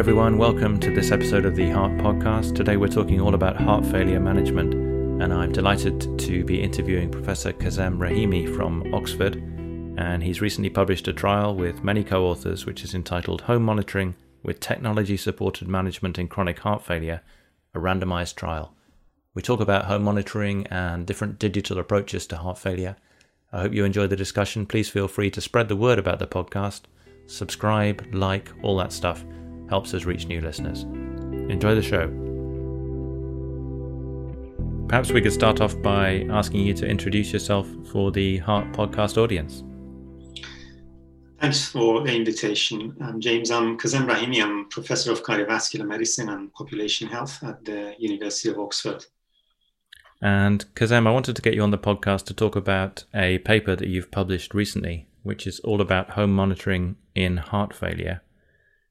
everyone. Welcome to this episode of the Heart Podcast. Today, we're talking all about heart failure management, and I'm delighted to be interviewing Professor Kazem Rahimi from Oxford. And he's recently published a trial with many co authors, which is entitled Home Monitoring with Technology Supported Management in Chronic Heart Failure, a randomized trial. We talk about home monitoring and different digital approaches to heart failure. I hope you enjoy the discussion. Please feel free to spread the word about the podcast, subscribe, like, all that stuff helps us reach new listeners. Enjoy the show. Perhaps we could start off by asking you to introduce yourself for the Heart Podcast audience. Thanks for the invitation. I'm James. I'm Kazem Rahimi. I'm Professor of Cardiovascular Medicine and Population Health at the University of Oxford. And Kazem, I wanted to get you on the podcast to talk about a paper that you've published recently, which is all about home monitoring in heart failure.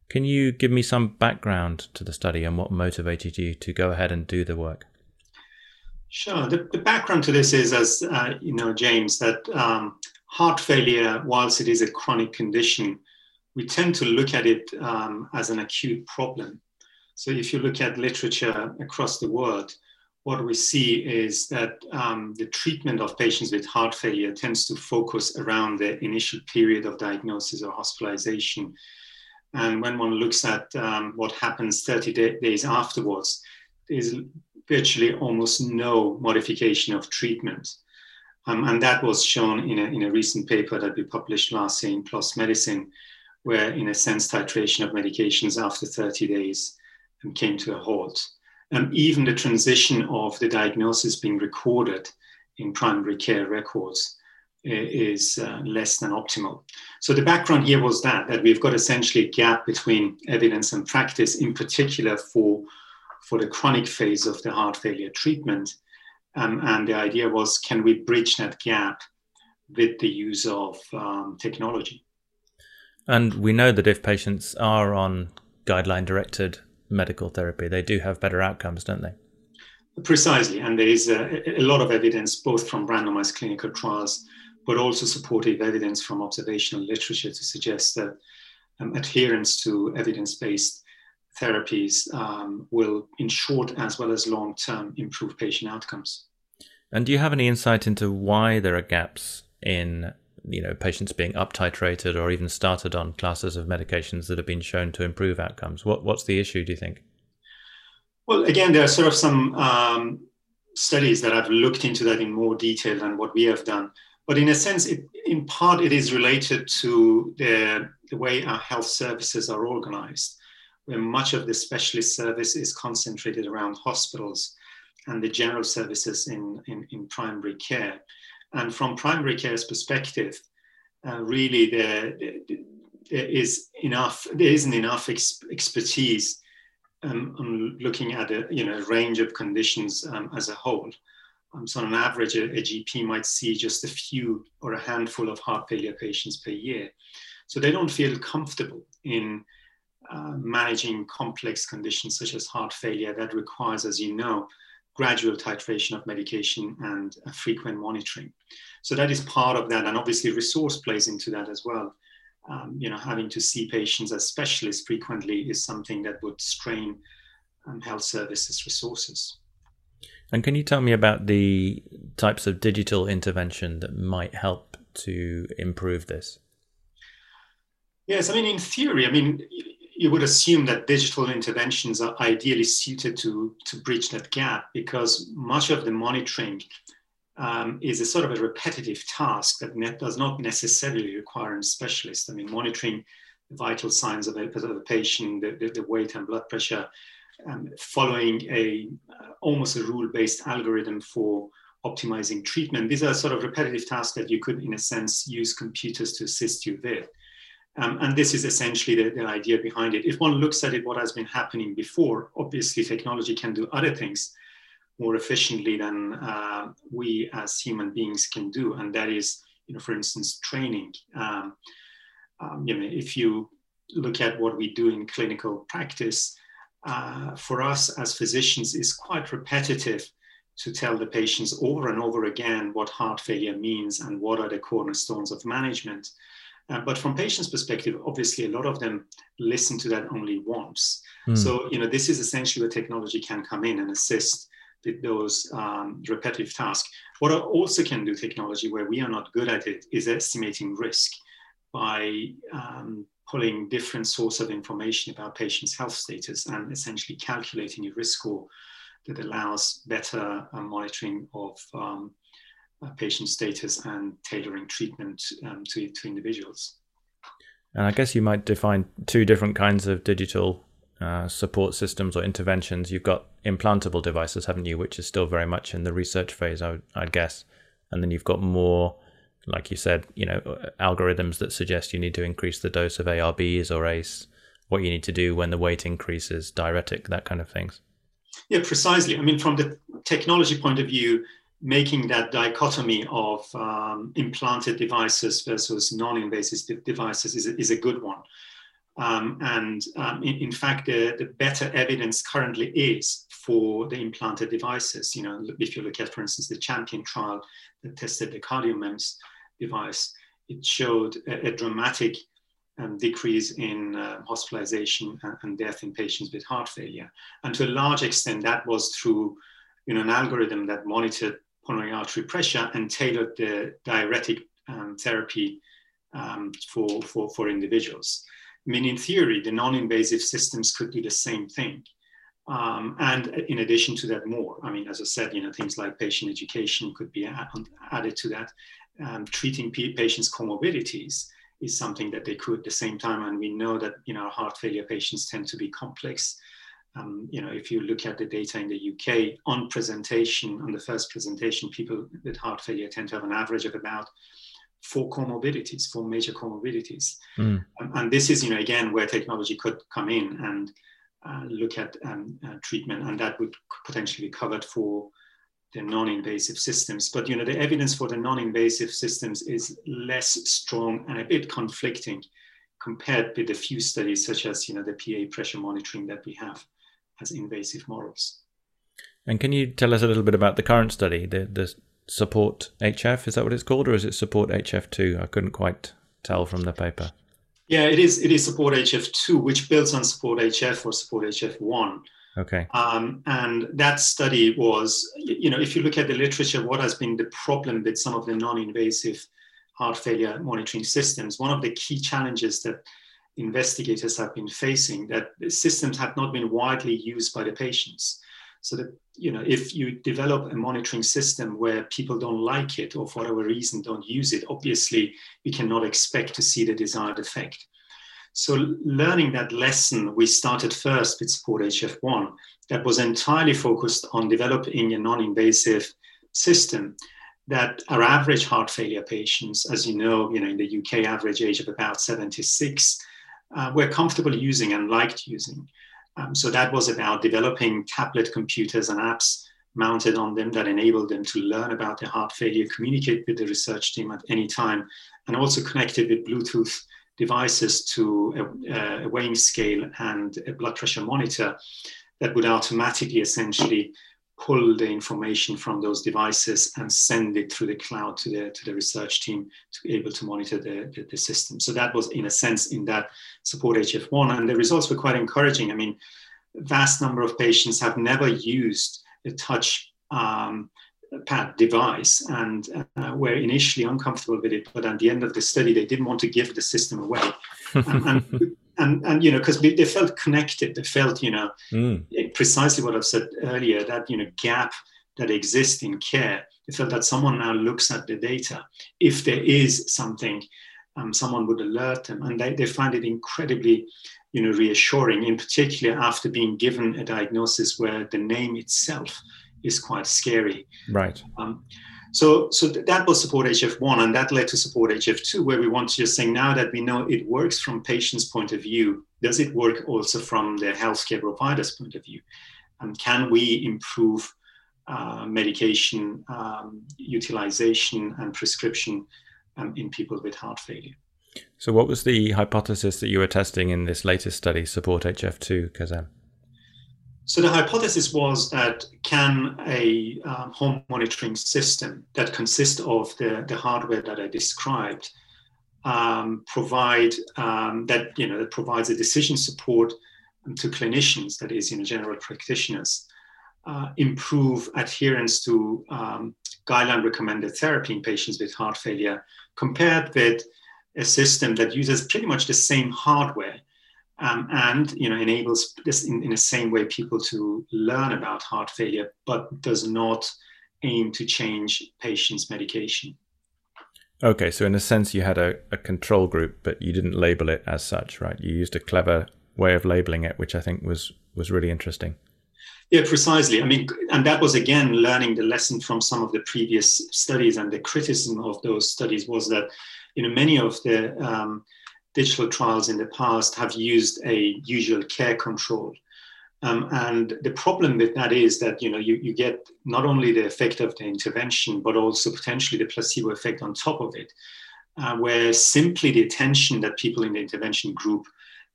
Can you give me some background to the study and what motivated you to go ahead and do the work? Sure. The, the background to this is, as uh, you know, James, that um, heart failure, whilst it is a chronic condition, we tend to look at it um, as an acute problem. So if you look at literature across the world, what we see is that um, the treatment of patients with heart failure tends to focus around the initial period of diagnosis or hospitalization and when one looks at um, what happens 30 day- days afterwards, there's virtually almost no modification of treatment. Um, and that was shown in a, in a recent paper that we published last year in PLOS Medicine, where, in a sense, titration of medications after 30 days um, came to a halt. Um, even the transition of the diagnosis being recorded in primary care records is uh, less than optimal. So the background here was that that we've got essentially a gap between evidence and practice, in particular for for the chronic phase of the heart failure treatment. Um, and the idea was, can we bridge that gap with the use of um, technology? And we know that if patients are on guideline directed medical therapy, they do have better outcomes, don't they? Precisely. And there is a, a lot of evidence, both from randomized clinical trials but also supportive evidence from observational literature to suggest that um, adherence to evidence based therapies um, will, in short as well as long term, improve patient outcomes. And do you have any insight into why there are gaps in you know patients being up titrated or even started on classes of medications that have been shown to improve outcomes? What what's the issue? Do you think? Well, again, there are sort of some um, studies that have looked into that in more detail than what we have done. But in a sense, it, in part, it is related to the, the way our health services are organized, where much of the specialist service is concentrated around hospitals and the general services in, in, in primary care. And from primary care's perspective, uh, really there, there is enough, there isn't enough ex- expertise um, on looking at a you know, range of conditions um, as a whole. Um, so on an average, a, a, GP might see just a few or a handful of heart failure patients per year. So they don't feel comfortable in uh, managing complex conditions such as heart failure that requires, as you know, gradual titration of medication and uh, frequent monitoring. So that is part of that. And obviously resource plays into that as well. Um, you know, having to see patients as specialists frequently is something that would strain um, health services resources. And can you tell me about the types of digital intervention that might help to improve this? Yes, I mean, in theory, I mean, you would assume that digital interventions are ideally suited to, to bridge that gap because much of the monitoring um, is a sort of a repetitive task that does not necessarily require a specialist. I mean, monitoring the vital signs of a, of a patient, the, the, the weight and blood pressure, um, following a uh, almost a rule-based algorithm for optimizing treatment. These are sort of repetitive tasks that you could, in a sense, use computers to assist you with. Um, and this is essentially the, the, idea behind it. If one looks at it, what has been happening before, obviously technology can do other things more efficiently than uh, we as human beings can do. And that is, you know, for instance, training. Um, um, you know, if you look at what we do in clinical practice, uh, for us as physicians is quite repetitive to tell the patients over and over again what heart failure means and what are the cornerstones of management. Uh, but from patients' perspective, obviously, a lot of them listen to that only once. Mm. So, you know, this is essentially where technology can come in and assist with those um, repetitive tasks. What I also can do technology where we are not good at it is estimating risk by um, pulling different sources of information about patients' health status and essentially calculating a risk score that allows better uh, monitoring of um, patient status and tailoring treatment um, to, to individuals. And I guess you might define two different kinds of digital uh, support systems or interventions. You've got implantable devices, haven't you, which is still very much in the research phase, I I'd guess. And then you've got more, like you said, you know, algorithms that suggest you need to increase the dose of ARBs or ACE, what you need to do when the weight increases, diuretic, that kind of things. Yeah, precisely. I mean, from the technology point of view, making that dichotomy of um, implanted devices versus non-invasive devices is a, is a good one. Um, and um, in, in, fact, the, the, better evidence currently is for the implanted devices. You know, if you look at, for instance, the Champion trial that tested the CardioMEMS device, it showed a, a dramatic um, decrease in uh, hospitalization and, and, death in patients with heart failure. And to a large extent, that was through you know, an algorithm that monitored pulmonary artery pressure and tailored the diuretic um, therapy um, for, for, for individuals. I mean, in theory, the non-invasive systems could do the same thing. Um, and in addition to that, more. I mean, as I said, you know, things like patient education could be added to that. Um, treating patients' comorbidities is something that they could at the same time. And we know that, you know, heart failure patients tend to be complex. Um, you know, if you look at the data in the UK on presentation, on the first presentation, people with heart failure tend to have an average of about four comorbidities, four major comorbidities. Mm. Um, and this is, you know, again, where technology could come in and look at um, uh, treatment, and that would potentially be covered for the non-invasive systems. But, you know, the evidence for the non-invasive systems is less strong and a bit conflicting compared with the few studies such as, you know, the PA pressure monitoring that we have as invasive models. And can you tell us a little bit about the current study, the, the support HF? Is that what it's called, or is it support HF2? I couldn't quite tell from the paper. Yeah, it is. It is support HF2, which builds on support HF or support HF1. Okay. Um, and that study was, you know, if you look at the literature, what has been the problem with some of the non-invasive heart failure monitoring systems? One of the key challenges that investigators have been facing that the systems have not been widely used by the patients. So that you know, if you develop a monitoring system where people don't like it or for whatever reason don't use it, obviously we cannot expect to see the desired effect. So learning that lesson, we started first with Support HF1 that was entirely focused on developing a non-invasive system that our average heart failure patients, as you know, you know, in the UK average age of about 76, uh, were comfortable using and liked using. Um, so that was about developing tablet computers and apps mounted on them that enabled them to learn about their heart failure, communicate with the research team at any time, and also connected with Bluetooth devices to a, a weighing scale and a blood pressure monitor that would automatically essentially pull the information from those devices and send it through the cloud to the, to the research team to be able to monitor the, the, the system. So that was in a sense in that support HF1 and the results were quite encouraging. I mean, vast number of patients have never used a touch um, pad device and uh, were initially uncomfortable with it, but at the end of the study, they didn't want to give the system away. and, and and and you know because they felt connected. They felt you know mm. precisely what i've said earlier that you know gap that exists in care. They felt that someone now looks at the data. If there is something um, someone would alert them. And they, they find it incredibly you know reassuring in particular after being given a diagnosis where the name itself is quite scary. Right. Um, so, so that was support HF1, and that led to support HF2, where we want to just say now that we know it works from patient's point of view, does it work also from the healthcare provider's point of view? And can we improve uh, medication um, utilization and prescription um, in people with heart failure? So, what was the hypothesis that you were testing in this latest study, Support HF2, Kazem? So the hypothesis was that can a um, home monitoring system that consists of the, the hardware that I described um, provide um, that you know that provides a decision support to clinicians, that is, you know, general practitioners, uh, improve adherence to um, guideline recommended therapy in patients with heart failure, compared with a system that uses pretty much the same hardware um, and you know enables this in, in the same way people to learn about heart failure, but does not aim to change patients' medication. Okay, so in a sense, you had a, a control group, but you didn't label it as such, right? You used a clever way of labeling it, which I think was was really interesting. Yeah, precisely. I mean, and that was again learning the lesson from some of the previous studies, and the criticism of those studies was that, you know, many of the um, digital trials in the past have used a usual care control. Um, and the problem with that is that you know you, you get not only the effect of the intervention, but also potentially the placebo effect on top of it, uh, where simply the attention that people in the intervention group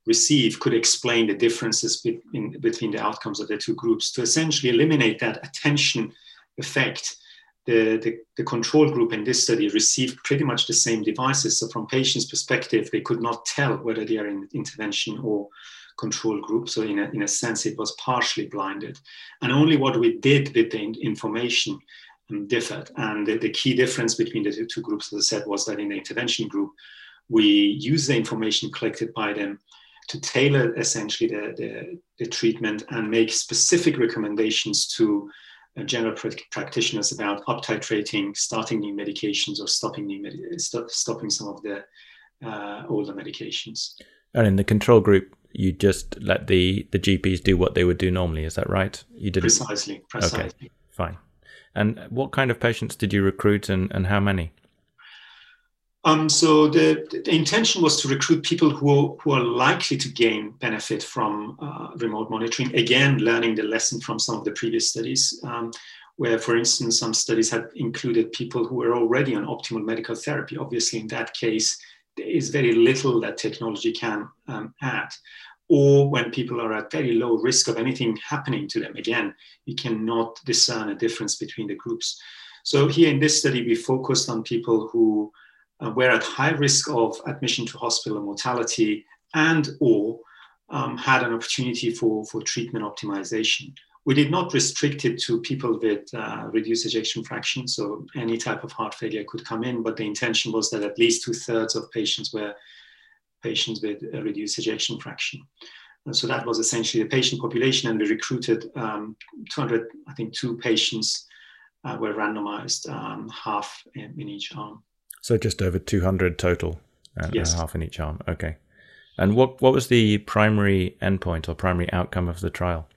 receive could explain the differences between, between the outcomes of the two groups. To essentially eliminate that attention effect, the, the, the, control group in this study received pretty much the same devices. So, from patients' perspective, they could not tell whether they are in intervention or control group. So, in a, in a sense, it was partially blinded. And only what we did with the information um, differed. And the, the, key difference between the two groups, as I said, was that in the intervention group, we used the information collected by them to tailor essentially the, the, the treatment and make specific recommendations to general practitioners about up titrating, starting new medications, or stopping new med- st- stopping some of the uh, older medications. And in the control group, you just let the the GPs do what they would do normally. Is that right? You did precisely. Precisely. Okay, fine. And what kind of patients did you recruit, and, and how many? Um, so the, the, intention was to recruit people who, who are likely to gain benefit from uh, remote monitoring. Again, learning the lesson from some of the previous studies, um, where, for instance, some studies had included people who were already on optimal medical therapy. Obviously, in that case, there is very little that technology can um, add. Or when people are at very low risk of anything happening to them, again, you cannot discern a difference between the groups. So here in this study, we focused on people who uh, were at high risk of admission to hospital and mortality and or um, had an opportunity for, for treatment optimization. We did not restrict it to people with uh, reduced ejection fraction, so any type of heart failure could come in, but the intention was that at least two thirds of patients were patients with reduced ejection fraction. And so that was essentially the patient population, and we recruited um, 200, I think, two patients uh, were randomized, um, half in, in each arm. So just over 200 total, and yes. half in each arm. Okay. And what what was the primary endpoint or primary outcome of the trial?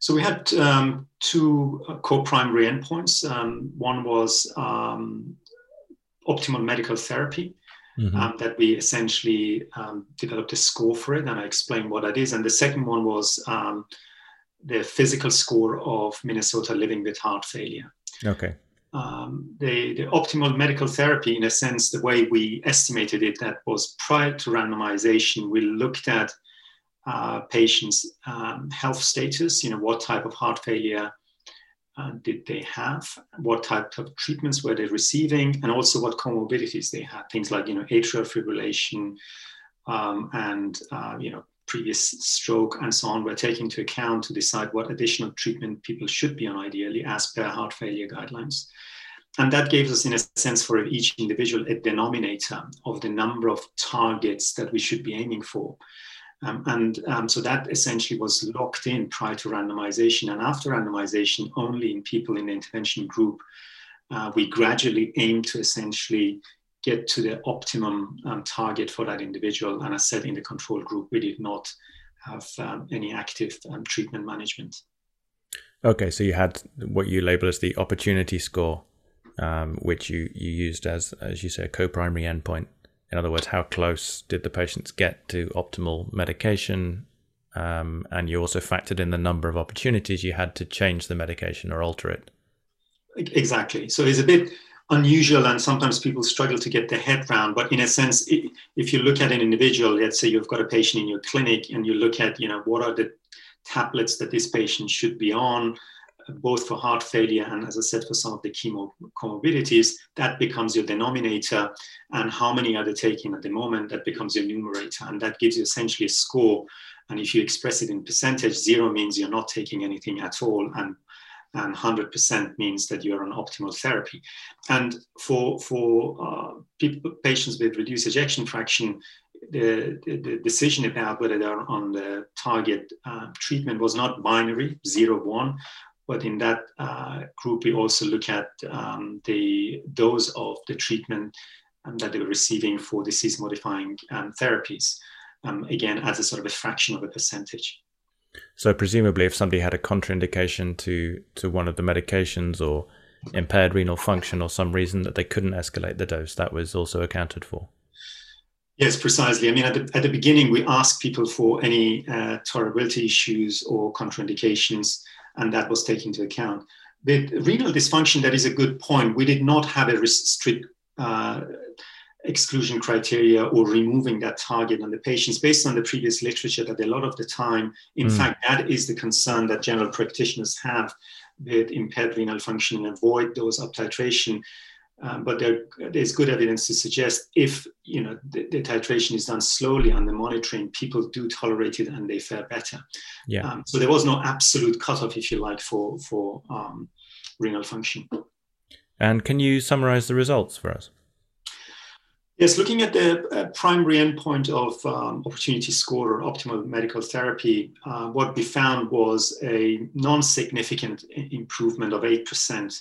So we had um, two uh, co-primary endpoints. Um, one was um, optimal medical therapy, mm-hmm. Um, that we essentially um, developed a score for it, and I explained what that is. And the second one was um, the physical score of Minnesota living with heart failure. Okay um, the, the, optimal medical therapy, in a sense, the way we estimated it, that was prior to randomization, we looked at uh, patients' um, health status, you know, what type of heart failure uh, did they have, what type of treatments were they receiving, and also what comorbidities they had, things like, you know, atrial fibrillation um, and, uh, you know, previous stroke and so on were taken into account to decide what additional treatment people should be on ideally as per heart failure guidelines. And that gave us, in a sense, for each individual, a denominator of the number of targets that we should be aiming for. Um, and um, so that essentially was locked in prior to randomization. And after randomization, only in people in the intervention group, uh, we gradually aim to essentially get to the optimum um, target for that individual. And as said, in the control group, we did not have um, any active um, treatment management. Okay, so you had what you label as the opportunity score, um, which you, you used as, as you say, a co-primary endpoint. In other words, how close did the patients get to optimal medication? Um, and you also factored in the number of opportunities you had to change the medication or alter it. Exactly. So it's a bit unusual and sometimes people struggle to get their head around but in a sense if you look at an individual let's say you've got a patient in your clinic and you look at you know what are the tablets that this patient should be on both for heart failure and, as I said, for some of the chemo comorbidities, that becomes your denominator. And how many are they taking at the moment? That becomes your numerator. And that gives you essentially a score. And if you express it in percentage, zero means you're not taking anything at all. And and 100% means that you're on optimal therapy. And for, for uh, people, patients with reduced ejection fraction, the, the, the, decision about whether they're on the target uh, treatment was not binary, zero, one, but in that uh, group, we also look at um, the dose of the treatment um, that they were receiving for disease modifying um, therapies, um, again, as a sort of a fraction of a percentage. So, presumably, if somebody had a contraindication to, to one of the medications or impaired renal function or some reason that they couldn't escalate the dose, that was also accounted for. Yes, precisely. I mean, at the, at the beginning, we asked people for any uh, tolerability issues or contraindications, and that was taken into account. With renal dysfunction, that is a good point. We did not have a strict uh, exclusion criteria or removing that target on the patients based on the previous literature that a lot of the time, in mm. fact, that is the concern that general practitioners have with impaired renal function and avoid those up titration um, but there, there's good evidence to suggest if you know the, the, titration is done slowly on the monitoring, people do tolerate it and they fare better. Yeah. Um, so there was no absolute cutoff, if you like, for for um, renal function. And can you summarize the results for us? Yes, looking at the uh, primary endpoint of um, opportunity score or optimal medical therapy, uh, what we found was a non-significant improvement of 8%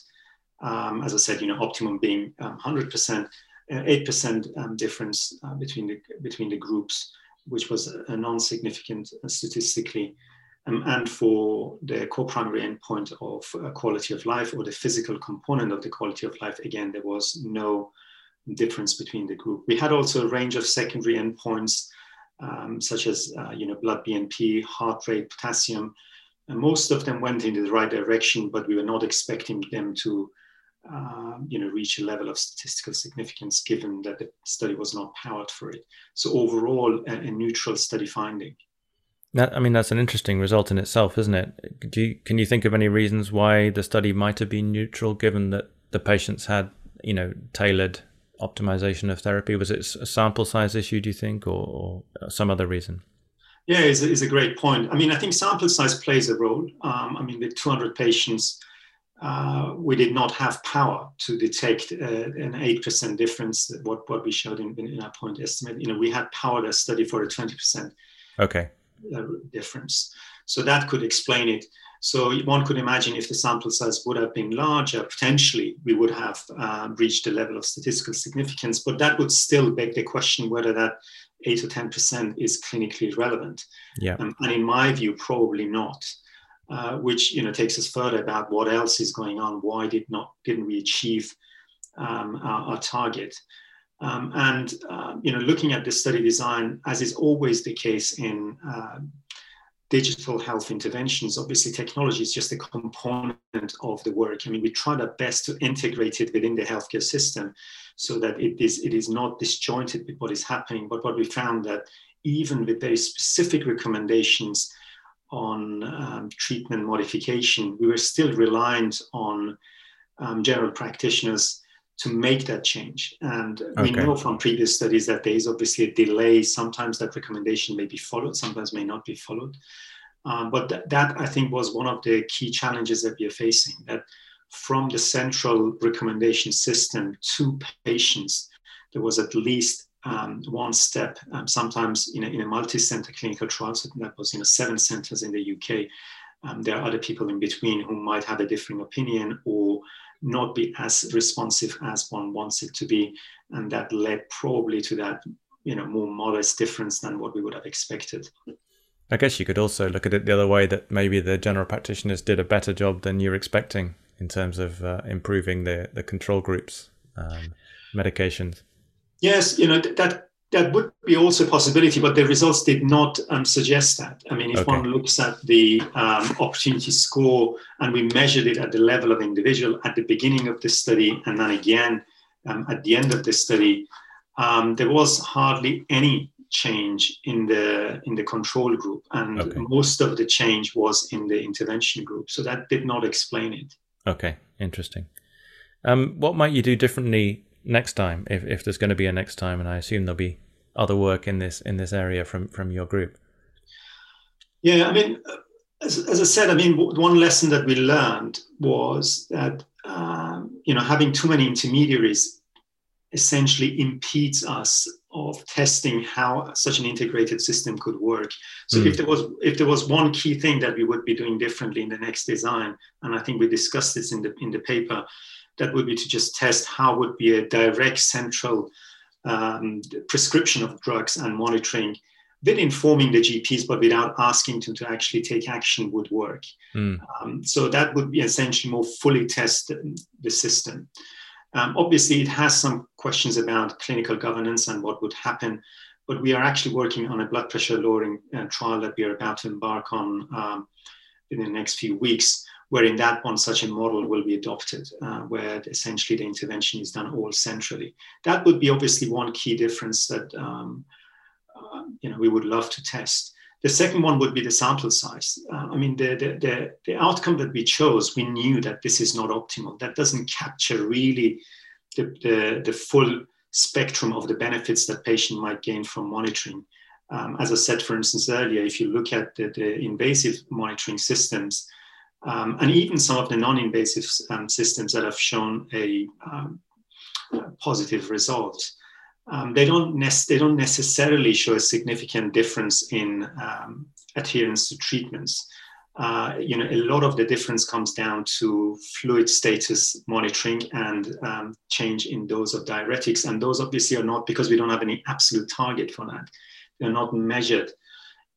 um, as I said, you know, optimum being um, 100%, 8% uh, um, difference uh, between the between the groups, which was a non-significant uh, statistically. Um, and for the co-primary endpoint of uh, quality of life or the physical component of the quality of life, again, there was no difference between the group. We had also a range of secondary endpoints, um, such as uh, you know blood BNP, heart rate, potassium. And most of them went in the right direction, but we were not expecting them to um, you know, reach a level of statistical significance given that the study was not powered for it. So overall, a, a neutral study finding. That, I mean, that's an interesting result in itself, isn't it? You, can you think of any reasons why the study might have been neutral, given that the patients had, you know, tailored optimization of therapy? Was it a sample size issue, do you think, or, or some other reason? Yeah, it's a, it's a, great point. I mean, I think sample size plays a role. Um, I mean, with 200 patients, uh, we did not have power to detect uh, an 8% difference, what, what we showed in, in our point estimate. You know, we had power to study for a 20% okay. Uh, difference. So that could explain it. So one could imagine if the sample size would have been larger, potentially we would have uh, reached a level of statistical significance, but that would still beg the question whether that 8 or 10% is clinically relevant. Yeah. Um, and in my view, probably not uh, which you know takes us further about what else is going on. Why did not didn't we achieve um, our, our, target? Um, and uh, you know, looking at the study design, as is always the case in uh, digital health interventions, obviously technology is just a component of the work. I mean, we tried our best to integrate it within the healthcare system so that it is it is not disjointed with what is happening. But what we found that even with very specific recommendations on um, treatment modification, we were still reliant on um, general practitioners to make that change. And okay. we know from previous studies that there is obviously a delay. Sometimes that recommendation may be followed, sometimes may not be followed. Um, but th- that I think was one of the key challenges that we are facing. That from the central recommendation system to patients, there was at least um, one step. Um, sometimes in a, in a multi-center clinical trial, so that was you know seven centers in the UK. Um, there are other people in between who might have a differing opinion or not be as responsive as one wants it to be, and that led probably to that you know more modest difference than what we would have expected. I guess you could also look at it the other way that maybe the general practitioners did a better job than you're expecting in terms of uh, improving the the control groups um, medications. Yes, you know that that would be also a possibility, but the results did not um, suggest that. I mean, if okay. one looks at the um, opportunity score and we measured it at the level of individual at the beginning of the study and then again um, at the end of the study, um, there was hardly any change in the in the control group, and okay. most of the change was in the intervention group. So that did not explain it. Okay, interesting. Um, what might you do differently next time, if, if there's going to be a next time? And I assume there'll be other work in this in this area from from your group. Yeah, I mean, as, as I said, I mean, one lesson that we learned was that um, you know having too many intermediaries essentially impedes us of testing how such an integrated system could work. So mm. if there was if there was one key thing that we would be doing differently in the next design, and I think we discussed this in the in the paper, that would be to just test how would be a direct central um, prescription of drugs and monitoring with informing the GPs, but without asking them to actually take action would work. Mm. Um, so that would be essentially more fully test the system. Um, obviously, it has some questions about clinical governance and what would happen, but we are actually working on a blood pressure lowering uh, trial that we are about to embark on um, in the next few weeks, where in that one such a model will be adopted, uh, where essentially the intervention is done all centrally. That would be obviously one key difference that um, uh, you know we would love to test. The second one would be the sample size. Uh, I mean, the, the, the, the, outcome that we chose, we knew that this is not optimal. That doesn't capture really the, the, the full spectrum of the benefits that patient might gain from monitoring. Um, as I said, for instance, earlier, if you look at the, the invasive monitoring systems, um, and even some of the non-invasive um, systems that have shown a, um, a positive result, um, they don't ne- they don't necessarily show a significant difference in um, adherence to treatments. Uh, you know, a lot of the difference comes down to fluid status monitoring and um, change in dose of diuretics, and those obviously are not because we don't have any absolute target for that. They're not measured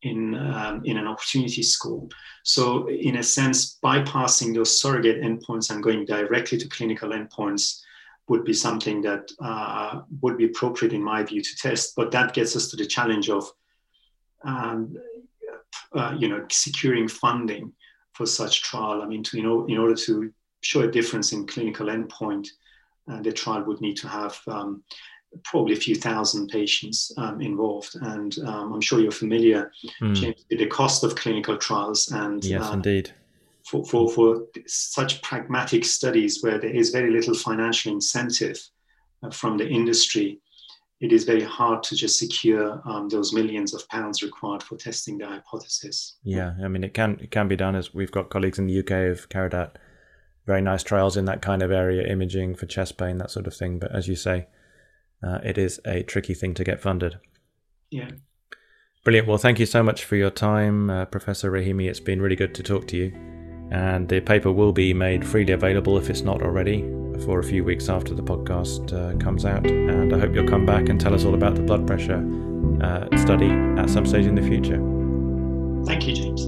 in um, in an opportunity score. So, in a sense, bypassing those surrogate endpoints and going directly to clinical endpoints would be something that uh, would be appropriate in my view to test. But that gets us to the challenge of, um, uh, you know, securing funding for such trial. I mean, to, you know, in order to show a difference in clinical endpoint, uh, the trial would need to have um, probably a few thousand patients um, involved. And um, I'm sure you're familiar, mm. James, with the cost of clinical trials. And yes, uh, indeed for, for, for such pragmatic studies where there is very little financial incentive uh, from the industry, it is very hard to just secure um, those millions of pounds required for testing the hypothesis. Yeah, I mean, it can it can be done as we've got colleagues in the UK who've carried out very nice trials in that kind of area, imaging for chest pain, that sort of thing. But as you say, uh, it is a tricky thing to get funded. Yeah. Brilliant. Well, thank you so much for your time, uh, Professor Rahimi. It's been really good to talk to you and the paper will be made freely available if it's not already for a few weeks after the podcast uh, comes out. And I hope you'll come back and tell us all about the blood pressure uh, study at some stage in the future. Thank you, James.